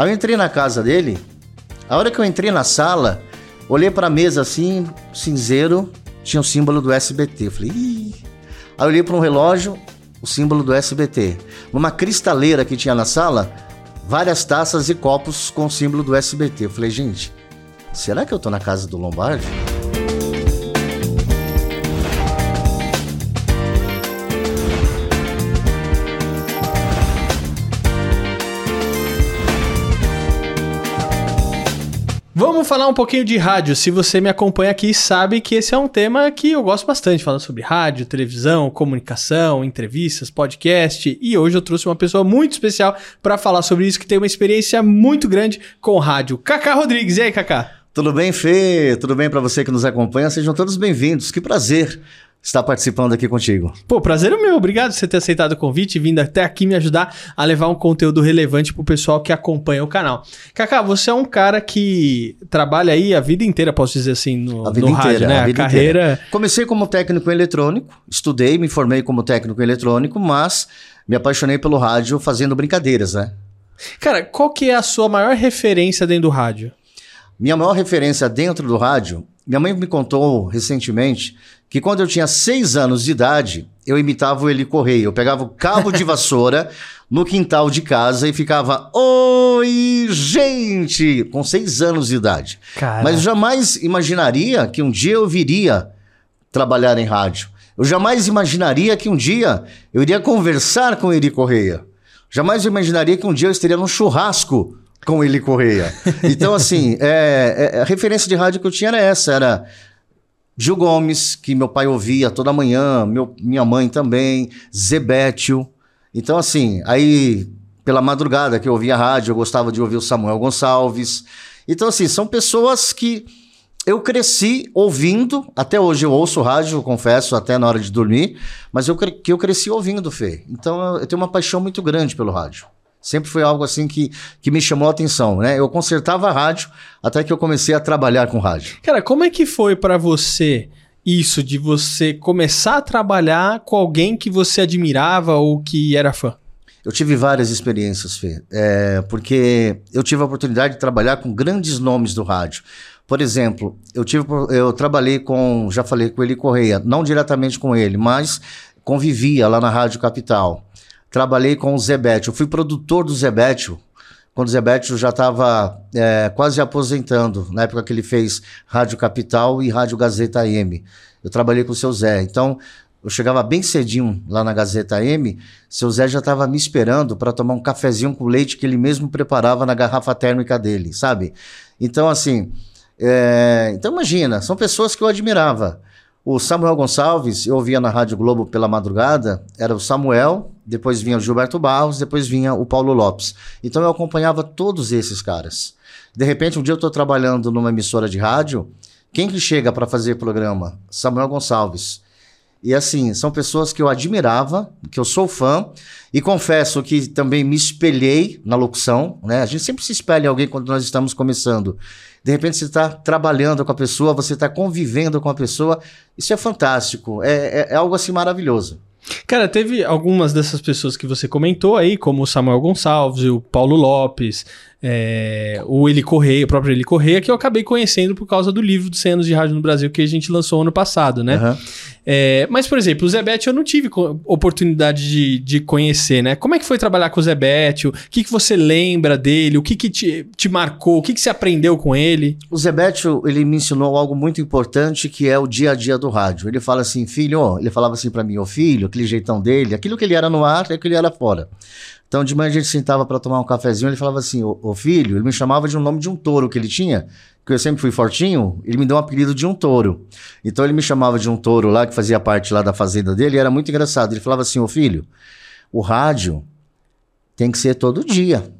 Aí eu entrei na casa dele, a hora que eu entrei na sala, olhei pra mesa assim, cinzeiro, tinha o símbolo do SBT. Eu falei, Ih. Aí eu olhei para um relógio, o símbolo do SBT. Numa cristaleira que tinha na sala, várias taças e copos com o símbolo do SBT. Eu falei, gente, será que eu tô na casa do Lombardi? Falar um pouquinho de rádio. Se você me acompanha aqui, sabe que esse é um tema que eu gosto bastante, falando sobre rádio, televisão, comunicação, entrevistas, podcast. E hoje eu trouxe uma pessoa muito especial para falar sobre isso, que tem uma experiência muito grande com rádio. Cacá Rodrigues. E aí, Cacá? Tudo bem, Fê? Tudo bem para você que nos acompanha? Sejam todos bem-vindos. Que prazer estar participando aqui contigo. Pô, prazer é meu. Obrigado por você ter aceitado o convite e vindo até aqui me ajudar a levar um conteúdo relevante pro pessoal que acompanha o canal. Kaká, você é um cara que trabalha aí a vida inteira, posso dizer assim, no, A vida no inteira, rádio, né? a A, vida carreira. inteira. Comecei como técnico em eletrônico, estudei, me formei como técnico em eletrônico, mas me apaixonei pelo rádio fazendo brincadeiras, né? Cara, qual que é a sua maior referência dentro do rádio? Minha maior referência dentro do rádio, minha mãe me contou recentemente que quando eu tinha seis anos de idade, eu imitava o Eli Correia. Eu pegava o cabo de vassoura no quintal de casa e ficava, oi, gente, com seis anos de idade. Cara. Mas eu jamais imaginaria que um dia eu viria trabalhar em rádio. Eu jamais imaginaria que um dia eu iria conversar com Eli Correia. Jamais imaginaria que um dia eu estaria num churrasco com Eli Correia. Então, assim, é, é, a referência de rádio que eu tinha era essa, era Gil Gomes, que meu pai ouvia toda manhã, meu, minha mãe também, Zebétio. Então, assim, aí pela madrugada que eu ouvia rádio, eu gostava de ouvir o Samuel Gonçalves. Então, assim, são pessoas que eu cresci ouvindo, até hoje eu ouço rádio, confesso, até na hora de dormir, mas eu, que eu cresci ouvindo, Fê. Então eu tenho uma paixão muito grande pelo rádio. Sempre foi algo assim que, que me chamou a atenção, né? Eu consertava a rádio até que eu comecei a trabalhar com rádio. Cara, como é que foi pra você isso de você começar a trabalhar com alguém que você admirava ou que era fã? Eu tive várias experiências, Fê, é, porque eu tive a oportunidade de trabalhar com grandes nomes do rádio. Por exemplo, eu, tive, eu trabalhei com, já falei com ele Correia, não diretamente com ele, mas convivia lá na Rádio Capital. Trabalhei com o Zebete, eu fui produtor do Zebete, quando o Zebete já estava quase aposentando, na época que ele fez Rádio Capital e Rádio Gazeta AM. Eu trabalhei com o seu Zé. Então, eu chegava bem cedinho lá na Gazeta AM, seu Zé já estava me esperando para tomar um cafezinho com leite que ele mesmo preparava na garrafa térmica dele, sabe? Então, assim, é, então imagina, são pessoas que eu admirava. O Samuel Gonçalves, eu ouvia na Rádio Globo pela madrugada, era o Samuel, depois vinha o Gilberto Barros, depois vinha o Paulo Lopes. Então eu acompanhava todos esses caras. De repente, um dia eu estou trabalhando numa emissora de rádio, quem que chega para fazer programa? Samuel Gonçalves. E assim, são pessoas que eu admirava, que eu sou fã, e confesso que também me espelhei na locução, né? A gente sempre se espelha em alguém quando nós estamos começando. De repente você está trabalhando com a pessoa, você está convivendo com a pessoa, isso é fantástico, é, é, é algo assim maravilhoso. Cara, teve algumas dessas pessoas que você comentou aí, como o Samuel Gonçalves, o Paulo Lopes, é, o Eli Correia, o próprio Eli Correia, que eu acabei conhecendo por causa do livro dos 100 anos de rádio no Brasil que a gente lançou ano passado, né? Aham. É, mas, por exemplo, o Zebete eu não tive oportunidade de, de conhecer, né? Como é que foi trabalhar com o Zebete? O que, que você lembra dele? O que, que te, te marcou? O que, que você aprendeu com ele? O Zebetio, ele me ensinou algo muito importante que é o dia a dia do rádio. Ele fala assim, filho, ele falava assim para mim, ô filho, aquele jeitão dele, aquilo que ele era no ar é que ele era fora. Então de manhã a gente sentava para tomar um cafezinho, ele falava assim, ô, filho, ele me chamava de um nome de um touro que ele tinha, que eu sempre fui fortinho, ele me deu um apelido de um touro. Então ele me chamava de um touro lá, que fazia parte lá da fazenda dele, e era muito engraçado. Ele falava assim, ô filho, o rádio tem que ser todo dia.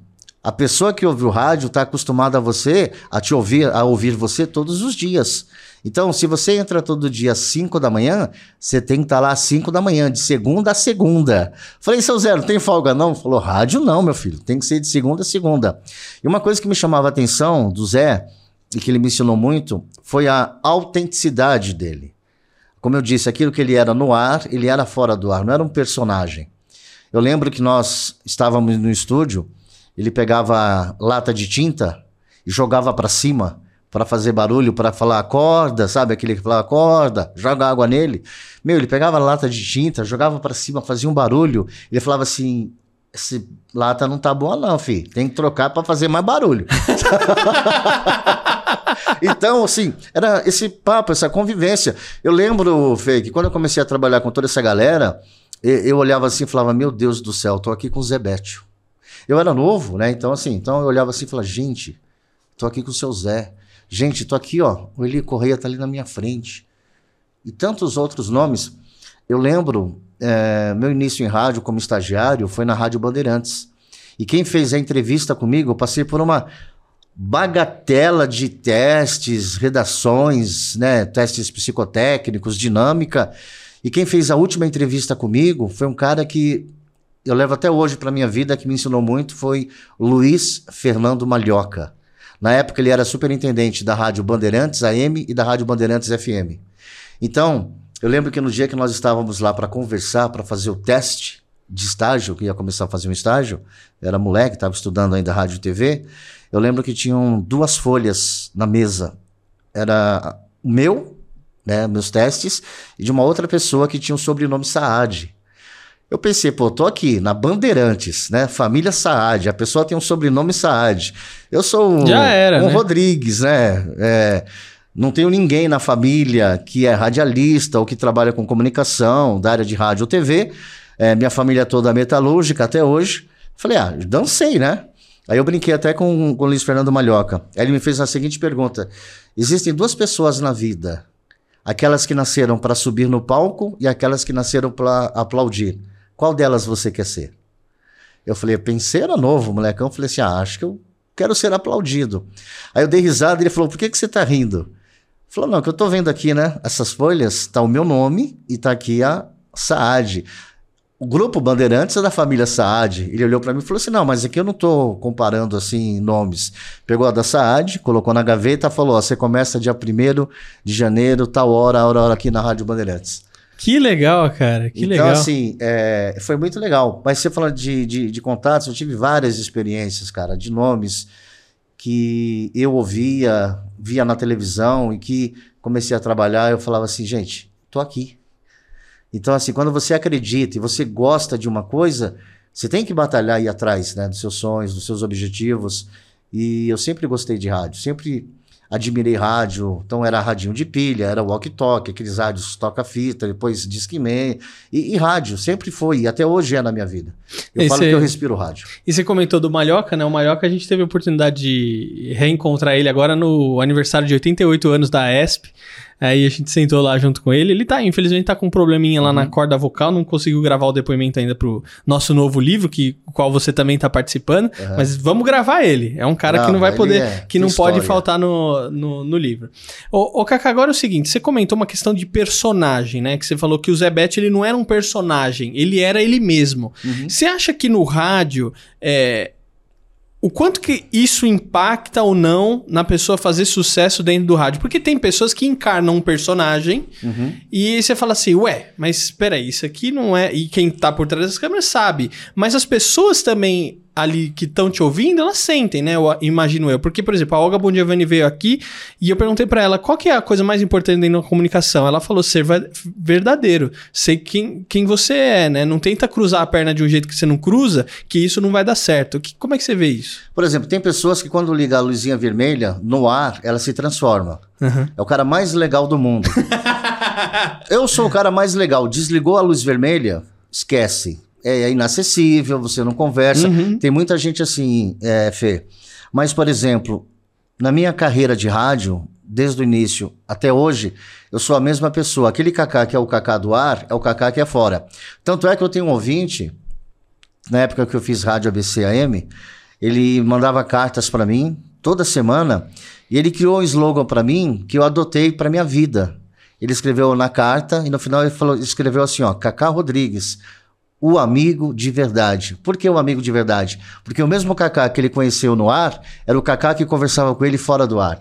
A pessoa que ouve o rádio está acostumada a você, a te ouvir, a ouvir você todos os dias. Então, se você entra todo dia às 5 da manhã, você tem que estar lá às 5 da manhã, de segunda a segunda. Falei, seu Zé, não tem folga não? Falou, rádio não, meu filho, tem que ser de segunda a segunda. E uma coisa que me chamava a atenção do Zé, e que ele me ensinou muito, foi a autenticidade dele. Como eu disse, aquilo que ele era no ar, ele era fora do ar, não era um personagem. Eu lembro que nós estávamos no estúdio, ele pegava lata de tinta e jogava para cima para fazer barulho, para falar acorda, sabe? Aquele que falava acorda, joga água nele. Meu, ele pegava a lata de tinta, jogava para cima, fazia um barulho. Ele falava assim: esse lata não tá boa não, filho. Tem que trocar para fazer mais barulho. então, assim, era esse papo, essa convivência. Eu lembro, Fê, que quando eu comecei a trabalhar com toda essa galera, eu, olhava assim e falava, meu Deus do céu, tô aqui com o Zebétio. Eu era novo, né? Então, assim, então eu olhava assim e falava, gente, tô aqui com o seu Zé. Gente, tô aqui, ó, o Eli Correia tá ali na minha frente. E tantos outros nomes. Eu lembro, é, meu início em rádio como estagiário foi na Rádio Bandeirantes. E quem fez a entrevista comigo, eu passei por uma bagatela de testes, redações, né, testes psicotécnicos, dinâmica. E quem fez a última entrevista comigo foi um cara que eu levo até hoje para minha vida, que me ensinou muito, foi Luiz Fernando Malhoca. Na época ele era superintendente da Rádio Bandeirantes AM e da Rádio Bandeirantes FM. Então, eu lembro que no dia que nós estávamos lá para conversar, para fazer o teste de estágio, que ia começar a fazer um estágio, era moleque, estava estudando ainda rádio e TV, eu lembro que tinham duas folhas na mesa. Era o meu, né, meus testes, e de uma outra pessoa que tinha o sobrenome Saad. Eu pensei, pô, tô aqui na Bandeirantes, né? Família Saad, a pessoa tem um sobrenome Saad. Eu sou um, Já era, um né? Rodrigues, né? É, não tenho ninguém na família que é radialista ou que trabalha com comunicação, da área de rádio ou TV. É, minha família toda metalúrgica até hoje. Falei, ah, dancei, né? Aí eu brinquei até com, com o Luiz Fernando Malhoca. Aí ele me fez a seguinte pergunta: Existem duas pessoas na vida, aquelas que nasceram para subir no palco e aquelas que nasceram para aplaudir. Qual delas você quer ser? Eu falei, pensei, era novo, molecão. Eu falei assim: ah, acho que eu quero ser aplaudido. Aí eu dei risada e ele falou: por que, que você tá rindo? Falou, não, que eu tô vendo aqui, né? Essas folhas, tá o meu nome e tá aqui a Saad. O grupo Bandeirantes é da família Saad. Ele olhou para mim e falou assim: não, mas aqui eu não tô comparando assim nomes. Pegou a da Saad, colocou na gaveta e falou: ó, você começa dia 1 de janeiro, tal hora, hora, hora aqui na Rádio Bandeirantes. Que legal, cara. Que então, legal. assim, é, foi muito legal. Mas você falando de, de, de contatos, eu tive várias experiências, cara, de nomes que eu ouvia, via na televisão e que comecei a trabalhar, eu falava assim, gente, tô aqui. Então, assim, quando você acredita e você gosta de uma coisa, você tem que batalhar e ir atrás, né, dos seus sonhos, dos seus objetivos. E eu sempre gostei de rádio, sempre admirei rádio. Então, era radinho de pilha, era walkie-talkie, aqueles rádios toca-fita, depois Discman. E, e rádio, sempre foi, e até hoje é na minha vida. Eu E falo você- que eu respiro rádio. E você comentou do Malhoca, né? O Malhoca a gente teve a oportunidade de reencontrar ele agora no aniversário de 88 anos da ESP. Aí a gente sentou lá junto com ele. Ele tá, infelizmente, tá com um probleminha lá na Uhum. corda vocal, não conseguiu gravar o depoimento ainda pro nosso novo livro, que o qual você também tá participando. Mas vamos gravar ele. É um cara que Não, não vai poder, é- que não pode história. faltar no, no, no livro. Ô, ô Cacá, agora é o seguinte: você comentou uma questão de personagem, né? Que você falou que o Zé Bete, ele não era um personagem, ele era ele mesmo. Uhum. Você acha que no rádio é, o quanto que isso impacta ou não na pessoa fazer sucesso dentro do rádio? Porque tem pessoas que encarnam um personagem Uhum. e você fala assim, ué, mas espera aí, isso aqui não é. E quem tá por trás das câmeras sabe. Mas as pessoas também ali que estão te ouvindo, elas sentem, né? Eu imagino eu. Porque, por exemplo, a Olga Bondiavani veio aqui e eu perguntei pra ela qual que é a coisa mais importante da comunicação. Ela falou ser ver- verdadeiro, ser quem, quem você é, né? Não tenta cruzar a perna de um jeito que você não cruza, que isso não vai dar certo. Que- como é que você vê isso? Por exemplo, tem pessoas que quando liga a luzinha vermelha, no ar, ela se transforma. É o cara mais legal do mundo. Eu sou o cara mais legal. Desligou a luz vermelha, esquece. É inacessível, você não conversa. Uhum. Tem muita gente assim, é, Fê. Mas, por exemplo, na minha carreira de rádio, desde o início até hoje, eu sou a mesma pessoa. Aquele Kaká que é o Kaká do ar, é o Kaká que é fora. Tanto é que eu tenho um ouvinte, na época que eu fiz rádio ABC AM, ele mandava cartas para mim toda semana e ele criou um slogan para mim que eu adotei para minha vida. Ele escreveu na carta e no final ele falou, escreveu assim, ó, Cacá Rodrigues, o amigo de verdade. Por que o amigo de verdade? Porque o mesmo Cacá que ele conheceu no ar era o Cacá que conversava com ele fora do ar.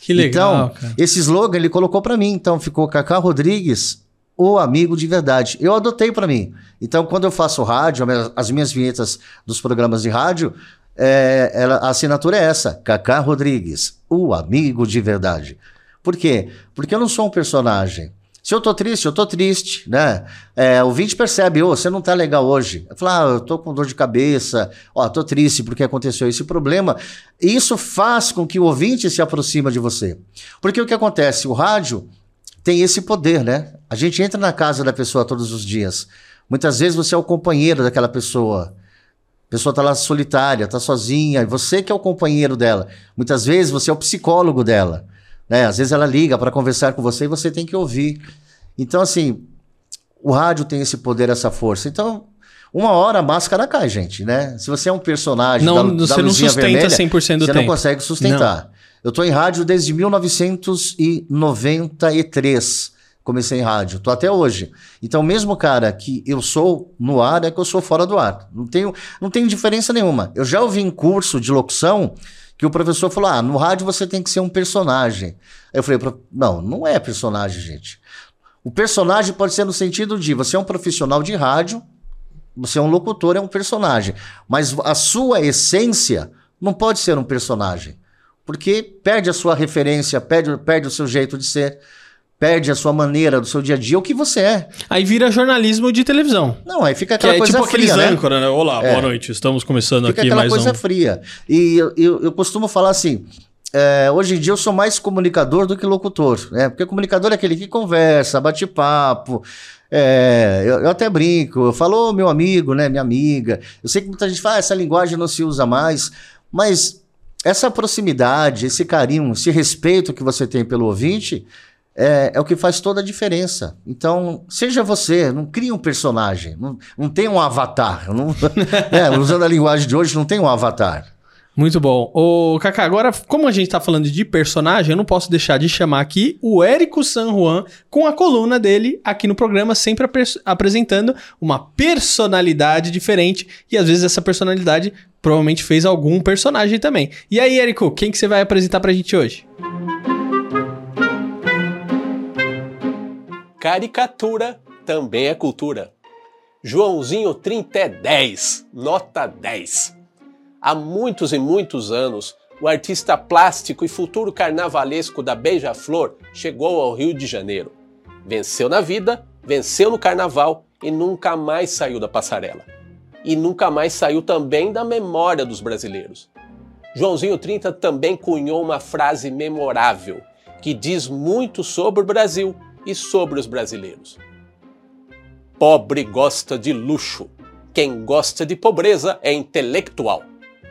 Que legal, então, cara. esse slogan ele colocou para mim, então ficou Cacá Rodrigues, o amigo de verdade. Eu adotei para mim. Então, quando eu faço rádio, as minhas vinhetas dos programas de rádio, é, ela, a assinatura é essa: Cacá Rodrigues, o amigo de verdade. Por quê? Porque eu não sou um personagem. Se eu tô triste, eu tô triste, né? É, o ouvinte percebe, ô, oh, você não tá legal hoje. Eu falo, ah, eu tô com dor de cabeça, ó, tô triste porque aconteceu esse problema. E isso faz com que o ouvinte se aproxima de você. Porque o que acontece? O rádio tem esse poder, né? A gente entra na casa da pessoa todos os dias. Muitas vezes você é o companheiro daquela pessoa. A pessoa está lá solitária, está sozinha, e você que é o companheiro dela. Muitas vezes você é o psicólogo dela. Né? Às vezes ela liga para conversar com você e você tem que ouvir. Então, assim, o rádio tem esse poder, essa força. Então, uma hora a máscara cai, gente, né? Se você é um personagem não, da, você da não sustenta vermelha, 100% do você tempo. não consegue sustentar. Não. Eu estou em rádio desde 1993 comecei em rádio, tô até hoje. Então, mesmo cara que eu sou no ar, é que eu sou fora do ar. Não tenho, não tem diferença nenhuma. Eu já ouvi em curso de locução que o professor falou: ah, no rádio você tem que ser um personagem. Aí eu falei: não, não é personagem, gente. O personagem pode ser no sentido de você é um profissional de rádio, você é um locutor, é um personagem. Mas a sua essência não pode ser um personagem. Porque perde a sua referência, perde, perde o seu jeito de ser perde a sua maneira do seu dia a dia, o que você é. Aí vira jornalismo de televisão. Não, aí fica aquela que é coisa tipo fria, né? âncora, né? Olá, é. boa noite, estamos começando fica aqui mais um... aquela coisa fria. E eu, eu, eu costumo falar assim, é, hoje em dia eu sou mais comunicador do que locutor, né? Porque comunicador é aquele que conversa, bate papo, é, eu, eu, até brinco, eu falo, oh, meu amigo, né, minha amiga. Eu sei que muita gente fala, ah, essa linguagem não se usa mais, mas essa proximidade, esse carinho, esse respeito que você tem pelo ouvinte, é, é, o que faz toda a diferença. Então, seja você, não crie um personagem, não, não tem um avatar. Não, é, usando a linguagem de hoje, não tem um avatar. Muito bom. Ô, Kaká, agora, como a gente tá falando de personagem, eu não posso deixar de chamar aqui o Érico San Juan com a coluna dele aqui no programa, sempre ap apresentando uma personalidade diferente. E às vezes essa personalidade provavelmente fez algum personagem também. E aí, Érico, quem que você vai apresentar pra gente hoje? Música Caricatura também é cultura. Joãozinho 30 é 10, nota 10. Há muitos e muitos anos, o artista plástico e futuro carnavalesco da Beija-Flor chegou ao Rio de Janeiro. Venceu na vida, venceu no carnaval e nunca mais saiu da passarela. E nunca mais saiu também da memória dos brasileiros. Joãozinho 30 também cunhou uma frase memorável que diz muito sobre o Brasil e sobre os brasileiros. Pobre gosta de luxo. Quem gosta de pobreza é intelectual.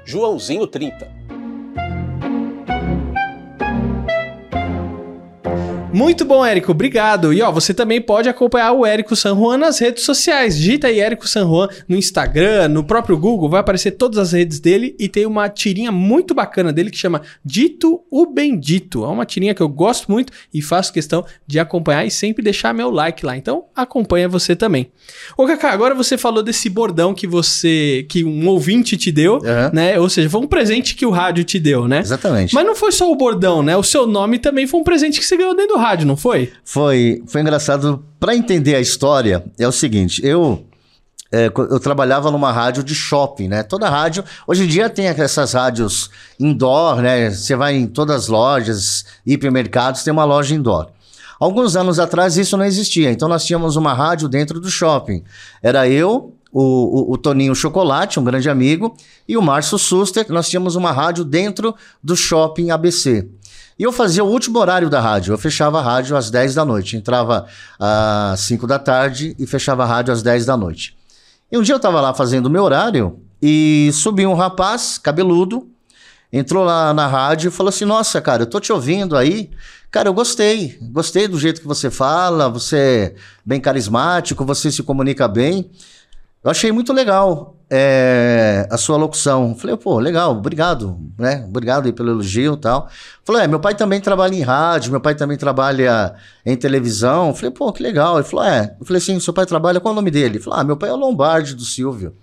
Joãozinho 30. Muito bom, Érico. Obrigado. E ó, você também pode acompanhar o Érico San Juan nas redes sociais. Digita aí Érico San Juan no Instagram, no próprio Google, vai aparecer todas as redes dele e tem uma tirinha muito bacana dele que chama Dito o Bendito. É uma tirinha que eu gosto muito e faço questão de acompanhar e sempre deixar meu like lá. Então, acompanha você também. Ô, Kaká, agora você falou desse bordão que você que um ouvinte te deu, uhum. né? Ou seja, foi um presente que o rádio te deu, né? Exatamente. Mas não foi só o bordão, né? O seu nome também foi um presente que você ganhou dentro do rádio, não foi? Foi, foi engraçado. Para entender a história, é o seguinte, eu é, eu trabalhava numa rádio de shopping, né? Toda rádio, hoje em dia tem essas rádios indoor, né? Você vai em todas as lojas, hipermercados, tem uma loja indoor. Alguns anos atrás isso não existia, então nós tínhamos uma rádio dentro do shopping. Era eu, o, o, o, Toninho Chocolate, um grande amigo, e o Márcio Suster, nós tínhamos uma rádio dentro do shopping ABC. E eu fazia o último horário da rádio. Eu fechava a rádio às 10 da noite. Entrava às 5 da tarde e fechava a rádio às 10 da noite. E um dia eu estava lá fazendo o meu horário e subiu um rapaz, cabeludo, entrou lá na rádio e falou assim: Nossa, cara, eu tô te ouvindo aí. Cara, eu gostei. Gostei do jeito que você fala, você é bem carismático, você se comunica bem. Eu achei muito legal é, a sua locução. Falei, pô, legal, obrigado, né? Obrigado aí pelo elogio e tal. Falei, é, meu pai também trabalha em rádio, meu pai também trabalha em televisão. Falei, pô, que legal. Ele falou, é. Eu falei assim, seu pai trabalha, qual é o nome dele? Ele falou, ah, meu pai é o Lombardi do Silvio.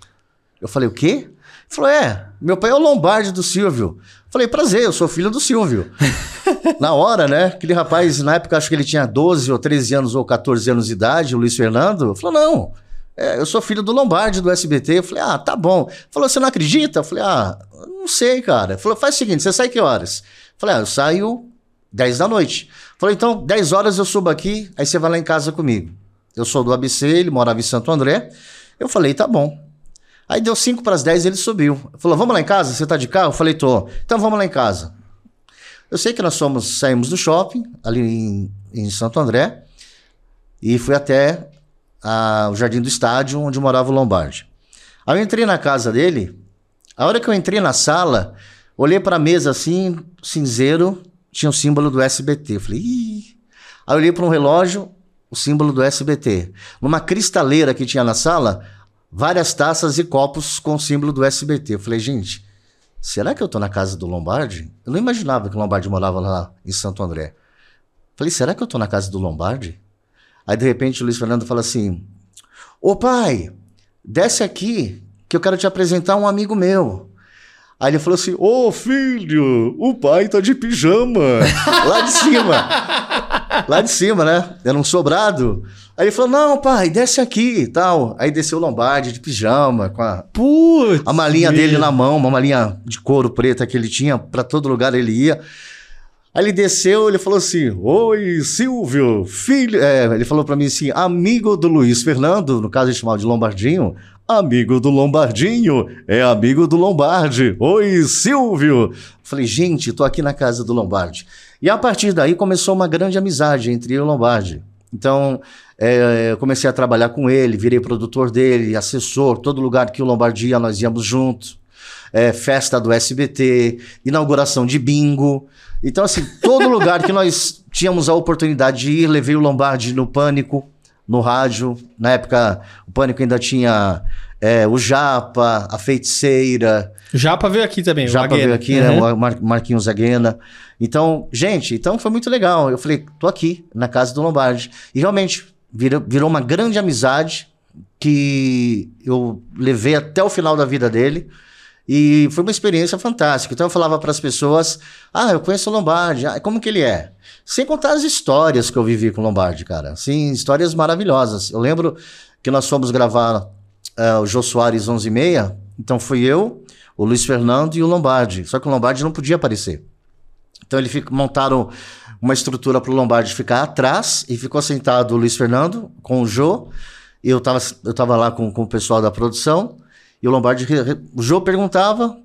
Eu falei, o quê? Ele falou, é, meu pai é o Lombardi do Silvio. Falei, prazer, eu sou filho do Silvio. na hora, né? Aquele rapaz, na época, acho que ele tinha 12 ou 13 anos ou 14 anos de idade, o Luiz Fernando. Falou, não, é, eu sou filho do Lombardi do SBT. Eu falei, ah, tá bom. Falou, você não acredita? Eu falei, ah, não sei, cara. Falou, faz o seguinte, você sai que horas? Eu falei, ah, eu saio 10 da noite. Falou, então, 10 horas eu subo aqui, aí você vai lá em casa comigo. Eu sou do ABC, ele morava em Santo André. Eu falei, tá bom. Aí deu 5 para as 10 ele subiu. Falou, vamos lá em casa? Você tá de carro? Eu falei, tô. Então vamos lá em casa. Eu sei que nós fomos, saímos do shopping, ali em, em Santo André, e fui até a, o jardim do estádio, onde morava o Lombardi. Aí eu entrei na casa dele, a hora que eu entrei na sala, olhei para a mesa assim, cinzeiro, tinha o símbolo do SBT. Eu falei, Ih! Aí eu olhei para um relógio, o símbolo do SBT. Numa cristaleira que tinha na sala, várias taças e copos com o símbolo do SBT. Eu falei, gente, será que eu tô na casa do Lombardi? Eu não imaginava que o Lombardi morava lá em Santo André. Falei, será que eu tô na casa do Lombardi? Aí de repente o Luiz Fernando fala assim: Ô pai, desce aqui que eu quero te apresentar um amigo meu. Aí ele falou assim: Ô oh, filho, o pai tá de pijama. lá de cima. Lá de cima, né? Era um sobrado. Aí ele falou: Não, pai, desce aqui e tal. Aí desceu o Lombardi de pijama, com a, Putz, a malinha dele na mão, uma malinha de couro preta que ele tinha, para todo lugar ele ia. Aí ele desceu, ele falou assim: Oi, Silvio, filho. É, ele falou para mim assim: amigo do Luiz Fernando, no caso ele chamava de Lombardinho. Amigo do Lombardinho, é amigo do Lombardi. Oi, Silvio. Falei, gente, tô aqui na casa do Lombardi. E a partir daí começou uma grande amizade entre eu e o Lombardi. Então, é, eu comecei a trabalhar com ele, virei produtor dele, assessor, todo lugar que o Lombardi ia, nós íamos juntos. É, festa do SBT, inauguração de bingo. Então, assim, todo lugar que nós tínhamos a oportunidade de ir, levei o Lombardi no Pânico, no rádio. Na época, o Pânico ainda tinha é, o Japa, a Feiticeira. Japa veio aqui também, Japa veio aqui, uhum. né? O Mar Marquinhos Aguena. Então, gente, então foi muito legal. Eu falei, tô aqui, na casa do Lombardi. E realmente, virou, virou uma grande amizade que eu levei até o final da vida dele. E foi uma experiência fantástica. Então eu falava para as pessoas: ah, eu conheço o Lombardi, ah, como que ele é? Sem contar as histórias que eu vivi com o Lombardi, cara. Sim, histórias maravilhosas. Eu lembro que nós fomos gravar uh, o Jô Soares 11 e meia, então fui eu, o Luiz Fernando e o Lombardi. Só que o Lombardi não podia aparecer. Então eles montaram uma estrutura para o Lombardi ficar atrás e ficou sentado o Luiz Fernando com o Jô. Eu estava eu tava lá com, com o pessoal da produção. E o Lombardi, o Jô perguntava,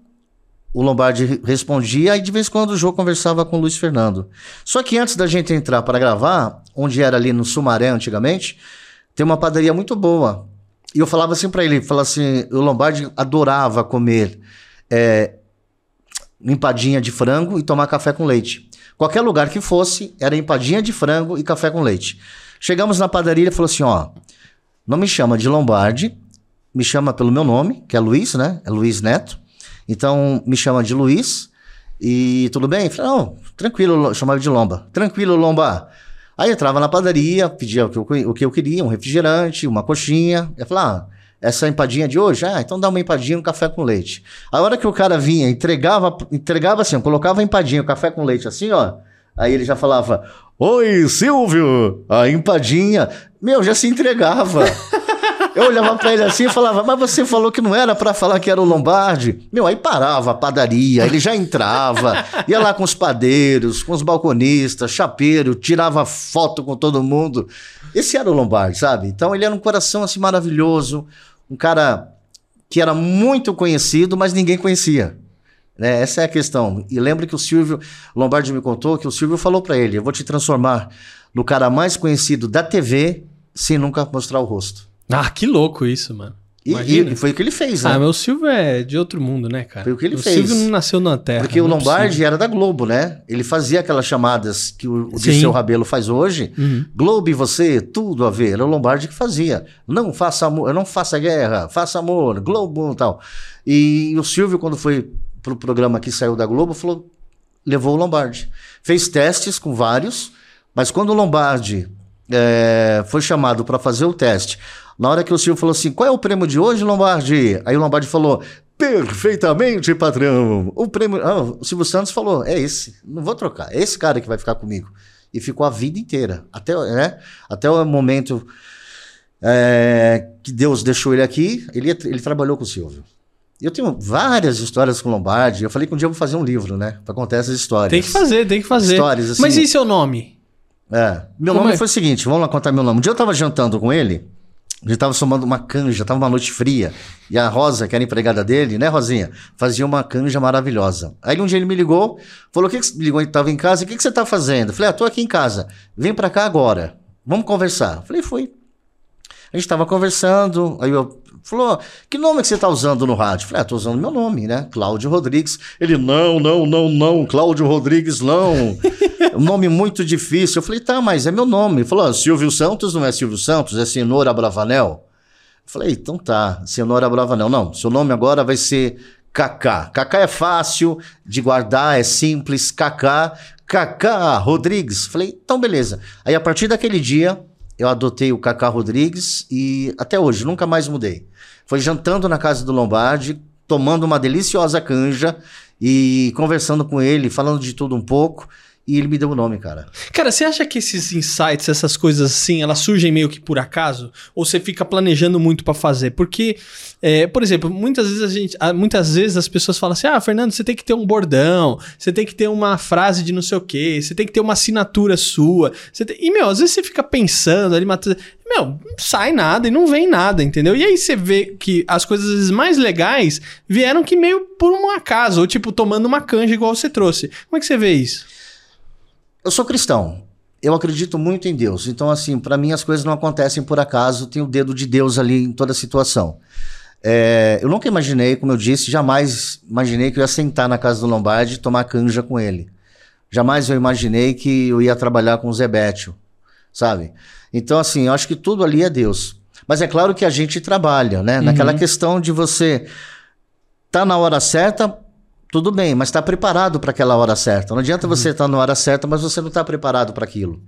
o Lombardi respondia e de vez em quando o Jô conversava com o Luiz Fernando. Só que antes da gente entrar para gravar, onde era ali no Sumaré antigamente, tem uma padaria muito boa. E eu falava assim para ele, falava assim, o Lombardi adorava comer é, empadinha de frango e tomar café com leite. Qualquer lugar que fosse, era empadinha de frango e café com leite. Chegamos na padaria e falou assim, ó, não me chama de Lombardi, me chama pelo meu nome, que é Luiz, né? É Luiz Neto. Então me chama de Luiz. E tudo bem? falei, não, tranquilo, chamava de Lomba. Tranquilo, Lomba. Aí entrava na padaria, pedia o que, eu, o que eu queria, um refrigerante, uma coxinha. Eu falava, ah, essa empadinha de hoje? Ah, então dá uma empadinha, um café com leite. A hora que o cara vinha, entregava, entregava assim, colocava a empadinha, o café com leite assim, ó. Aí ele já falava, Oi, Silvio, a empadinha. Meu, já se entregava. Eu olhava para ele assim e falava, mas você falou que não era para falar que era o Lombardi. Meu, aí parava a padaria, ele já entrava, ia lá com os padeiros, com os balconistas, chapeiro, tirava foto com todo mundo. Esse era o Lombardi, sabe? Então ele era um coração assim maravilhoso, um cara que era muito conhecido, mas ninguém conhecia. Né? Essa é a questão. E lembra que o Silvio Lombardi me contou que o Silvio falou para ele: Eu vou te transformar no cara mais conhecido da TV sem nunca mostrar o rosto. Ah, que louco isso, mano. E, e, foi o que ele fez, né? Ah, mas o Silvio é de outro mundo, né, cara? Foi o que ele o fez. O Silvio não nasceu na Terra. Porque o é Lombardi é era da Globo, né? Ele fazia aquelas chamadas que o, o Rabelo faz hoje. Uhum. Globo e você, tudo a ver. Era o Lombardi que fazia. Não faça amor, não faça guerra, faça amor, Globo e tal. E o Silvio, quando foi pro programa que saiu da Globo, falou, levou o Lombardi. Fez testes com vários, mas quando o Lombardi é, foi chamado para fazer o teste na hora que o Silvio falou assim: qual é o prêmio de hoje, Lombardi? Aí o Lombardi falou: perfeitamente, patrão. O prêmio. Ah, o Silvio Santos falou: é esse, não vou trocar, é esse cara que vai ficar comigo. E ficou a vida inteira, até, né, até o momento. é, que Deus deixou ele aqui, ele, ele trabalhou com o Silvio. Eu tenho várias histórias com Lombardi. Eu falei que um dia eu vou fazer um livro, né? Pra contar essas histórias. Tem que fazer, tem que fazer. Histórias, assim. Mas e seu nome? É. Meu Como nome é? foi o seguinte, vamos lá contar meu nome. Um dia eu tava jantando com ele, a gente tava somando uma canja, tava uma noite fria. E a Rosa, que era empregada dele, né, Rosinha? Fazia uma canja maravilhosa. Aí um dia ele me ligou, falou: o que, que ligou? Ele tava em casa, o que, que você tá fazendo? Eu falei, ah, tô aqui em casa. Vem pra cá agora. Vamos conversar. Eu falei, fui. A gente tava conversando, aí eu falou: que nome que você tá usando no rádio? Falei, ah, tô usando meu nome, né? Cláudio Rodrigues. Ele, não, não, não, não, Cláudio Rodrigues, não. um nome muito difícil. Eu falei, tá, mas é meu nome. Ele falou, ah, Silvio Santos não é Silvio Santos, é Cenoura Bravanel. Eu falei, então tá, Cenoura Bravanel. Não, seu nome agora vai ser Kaká. Kaká é fácil de guardar, é simples. Kaká, Kaká Rodrigues. Falei, então beleza. Aí a partir daquele dia, eu adotei o Kaká Rodrigues e até hoje, nunca mais mudei. Foi jantando na casa do Lombardi, tomando uma deliciosa canja e conversando com ele, falando de tudo um pouco. E ele me deu o nome, cara. Cara, você acha que esses insights, essas coisas assim, elas surgem meio que por acaso? Ou você fica planejando muito pra fazer? Porque, é, por exemplo, muitas vezes a gente, muitas vezes as pessoas falam assim: "Ah, Fernando, você tem que ter um bordão, você tem que ter uma frase de não sei o quê, você tem que ter uma assinatura sua". Tem- E meu, às vezes você fica pensando ali, matu- meu, sai nada e não vem nada, entendeu? E aí você vê que as coisas mais legais vieram que meio por um acaso, ou tipo tomando uma canja igual você trouxe. Como é que você vê isso? Eu sou cristão. Eu acredito muito em Deus. Então, assim, para mim as coisas não acontecem por acaso. Tem o dedo de Deus ali em toda a situação. É, eu nunca imaginei, como eu disse, jamais imaginei que eu ia sentar na casa do Lombardi e tomar canja com ele. Jamais eu imaginei que eu ia trabalhar com o Zebétio, sabe? Então, assim, eu acho que tudo ali é Deus. Mas é claro que a gente trabalha, né? Naquela questão de você tá na hora certa, tudo bem, mas está preparado para aquela hora certa. Não adianta você estar na hora certa, mas você não está preparado para aquilo.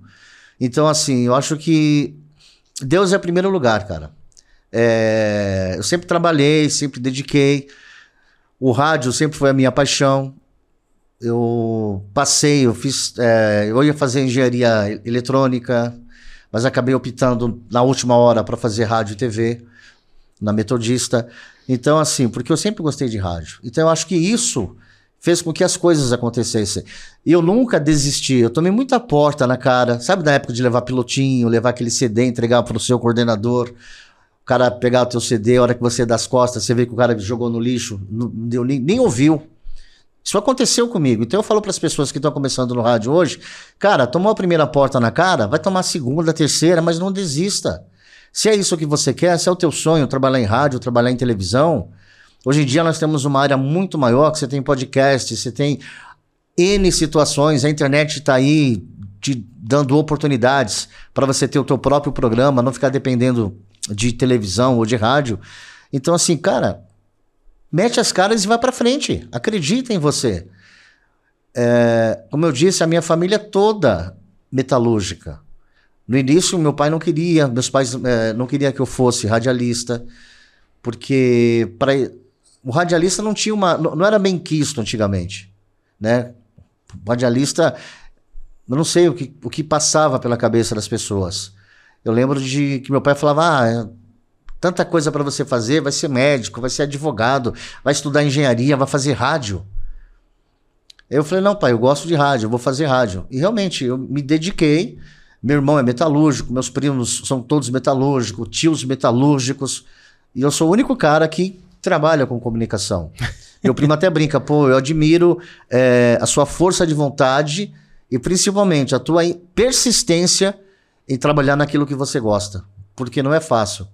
Então, assim, eu acho que Deus é primeiro lugar, cara. É, eu sempre trabalhei, sempre dediquei. O rádio sempre foi a minha paixão. Eu passei, eu fiz, é, eu ia fazer engenharia eletrônica, mas acabei optando na última hora para fazer rádio e TV na Metodista. Então, assim, porque eu sempre gostei de rádio. Então, eu acho que isso fez com que as coisas acontecessem. E eu nunca desisti. Eu tomei muita porta na cara. Sabe na época de levar pilotinho, levar aquele CD, entregar para o seu coordenador, o cara pegar o teu CD, a hora que você dá as costas, você vê que o cara jogou no lixo, não deu, nem, nem ouviu. Isso aconteceu comigo. Então eu falo para as pessoas que estão começando no rádio hoje, cara, tomou a primeira porta na cara, vai tomar a segunda, a terceira, mas não desista. Se é isso que você quer, se é o teu sonho, trabalhar em rádio, trabalhar em televisão, hoje em dia nós temos uma área muito maior, que você tem podcast, você tem N situações, a internet está aí te dando oportunidades para você ter o teu próprio programa, não ficar dependendo de televisão ou de rádio. Então assim, cara, mete as caras e vai para frente. Acredita em você. É, como eu disse, a minha família é toda metalúrgica. No início, meu pai não queria, meus pais é, não queriam que eu fosse radialista, porque para o radialista não tinha uma, não, não era bem quisto antigamente, né? O radialista, eu não sei o que, o que passava pela cabeça das pessoas. Eu lembro de que meu pai falava, ah, é tanta coisa para você fazer, vai ser médico, vai ser advogado, vai estudar engenharia, vai fazer rádio. Eu falei, não, pai, eu gosto de rádio, eu vou fazer rádio. E realmente, eu me dediquei. Meu irmão é metalúrgico, meus primos são todos metalúrgicos, tios metalúrgicos. E eu sou o único cara que trabalha com comunicação. Meu primo até brinca, pô, eu admiro é, a sua força de vontade e principalmente a tua persistência em trabalhar naquilo que você gosta. Porque não é fácil.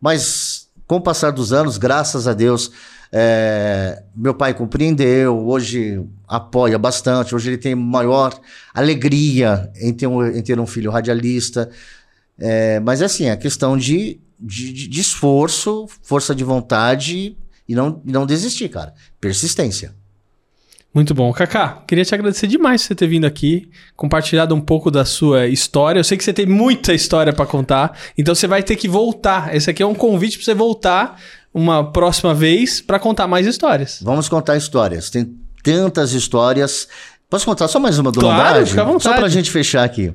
Mas com o passar dos anos, graças a Deus, é, meu pai compreendeu, hoje apoia bastante, hoje ele tem maior alegria em ter um, em ter um filho radialista. É, mas assim, a questão de, de, de, esforço, força de vontade e não, e não desistir, cara. Persistência. Muito bom. Kaká, queria te agradecer demais por você ter vindo aqui, compartilhado um pouco da sua história. Eu sei que você tem muita história para contar, então você vai ter que voltar. Esse aqui é um convite para você voltar uma próxima vez para contar mais histórias. Vamos contar histórias. Tem tantas histórias. Posso contar só mais uma do Claro, Lombardi? fica à vontade. Só pra gente fechar aqui.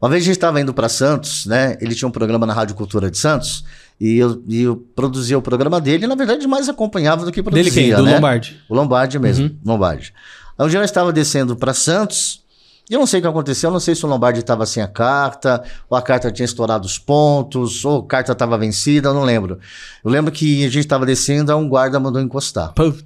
Uma vez a gente estava indo para Santos, né? Ele tinha um programa na Rádio Cultura de Santos e eu, e eu produzia o programa dele, e, na verdade mais acompanhava do que produzia, Dele quem? Do né? Lombardi. O Lombardi mesmo, Uhum. Lombardi. Aí um dia eu estava descendo para Santos, eu não sei o que aconteceu, eu não sei se o Lombardi estava sem a carta, ou a carta tinha estourado os pontos, ou a carta estava vencida, eu não lembro. Eu lembro que a gente estava descendo, um guarda mandou encostar. Putz.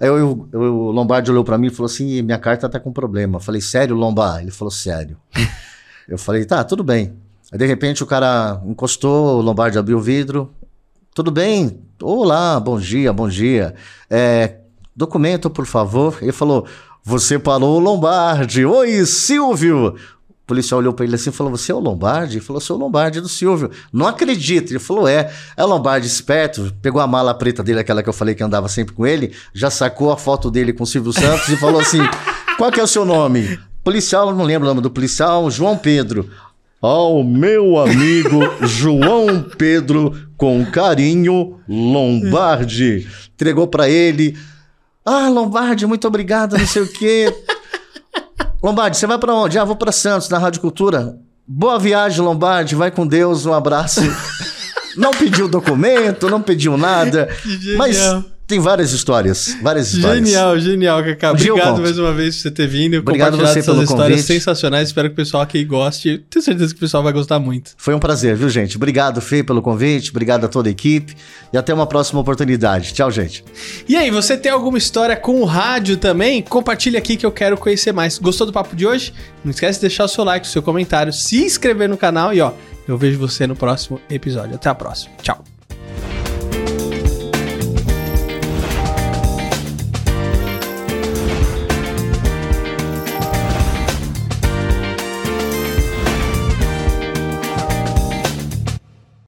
Eu, eu- eu- o Lombardi olhou pra mim e falou assim: minha carta tá com problema. Eu falei, sério, Lombardi? Ele falou, sério. eu falei, tá, tudo bem. Aí de repente o cara encostou, o Lombardi abriu o vidro. Tudo bem? Olá, bom dia, bom dia. É, documento, por favor. Ele falou, você parou o Lombardi. Oi, Silvio. O policial olhou pra ele assim e falou: Você é o Lombardi? Ele falou: Sou o Lombardi do Silvio. Não acredito. Ele falou: É. É o Lombardi esperto. Pegou a mala preta dele, aquela que eu falei que andava sempre com ele, já sacou a foto dele com o Silvio Santos e falou assim: Qual que é o seu nome? Policial, não lembro o nome do policial, João Pedro. Ao meu amigo João Pedro, com carinho, Lombardi. Entregou pra ele. Ah, Lombardi, muito obrigado, não sei o quê. Lombardi, você vai pra onde? Ah, vou pra Santos, na Rádio Cultura. Boa viagem, Lombardi. Vai com Deus, um abraço. não pediu documento, não pediu nada. Mas tem várias histórias. Várias histórias. Genial, genial, eu Obrigado mais uma vez por você ter vindo Obrigado você essas pelo histórias convite. sensacionais. Espero que o pessoal aqui goste. Tenho certeza que o pessoal vai gostar muito. Foi um prazer, viu, gente? Obrigado, Fê, pelo convite. Obrigado a toda a equipe. E até uma próxima oportunidade. Tchau, gente. E aí, você tem alguma história com o rádio também? Compartilha aqui que eu quero conhecer mais. Gostou do papo de hoje? Não esquece de deixar o seu like, o seu comentário, se inscrever no canal e ó, eu vejo você no próximo episódio. Até a próxima. Tchau.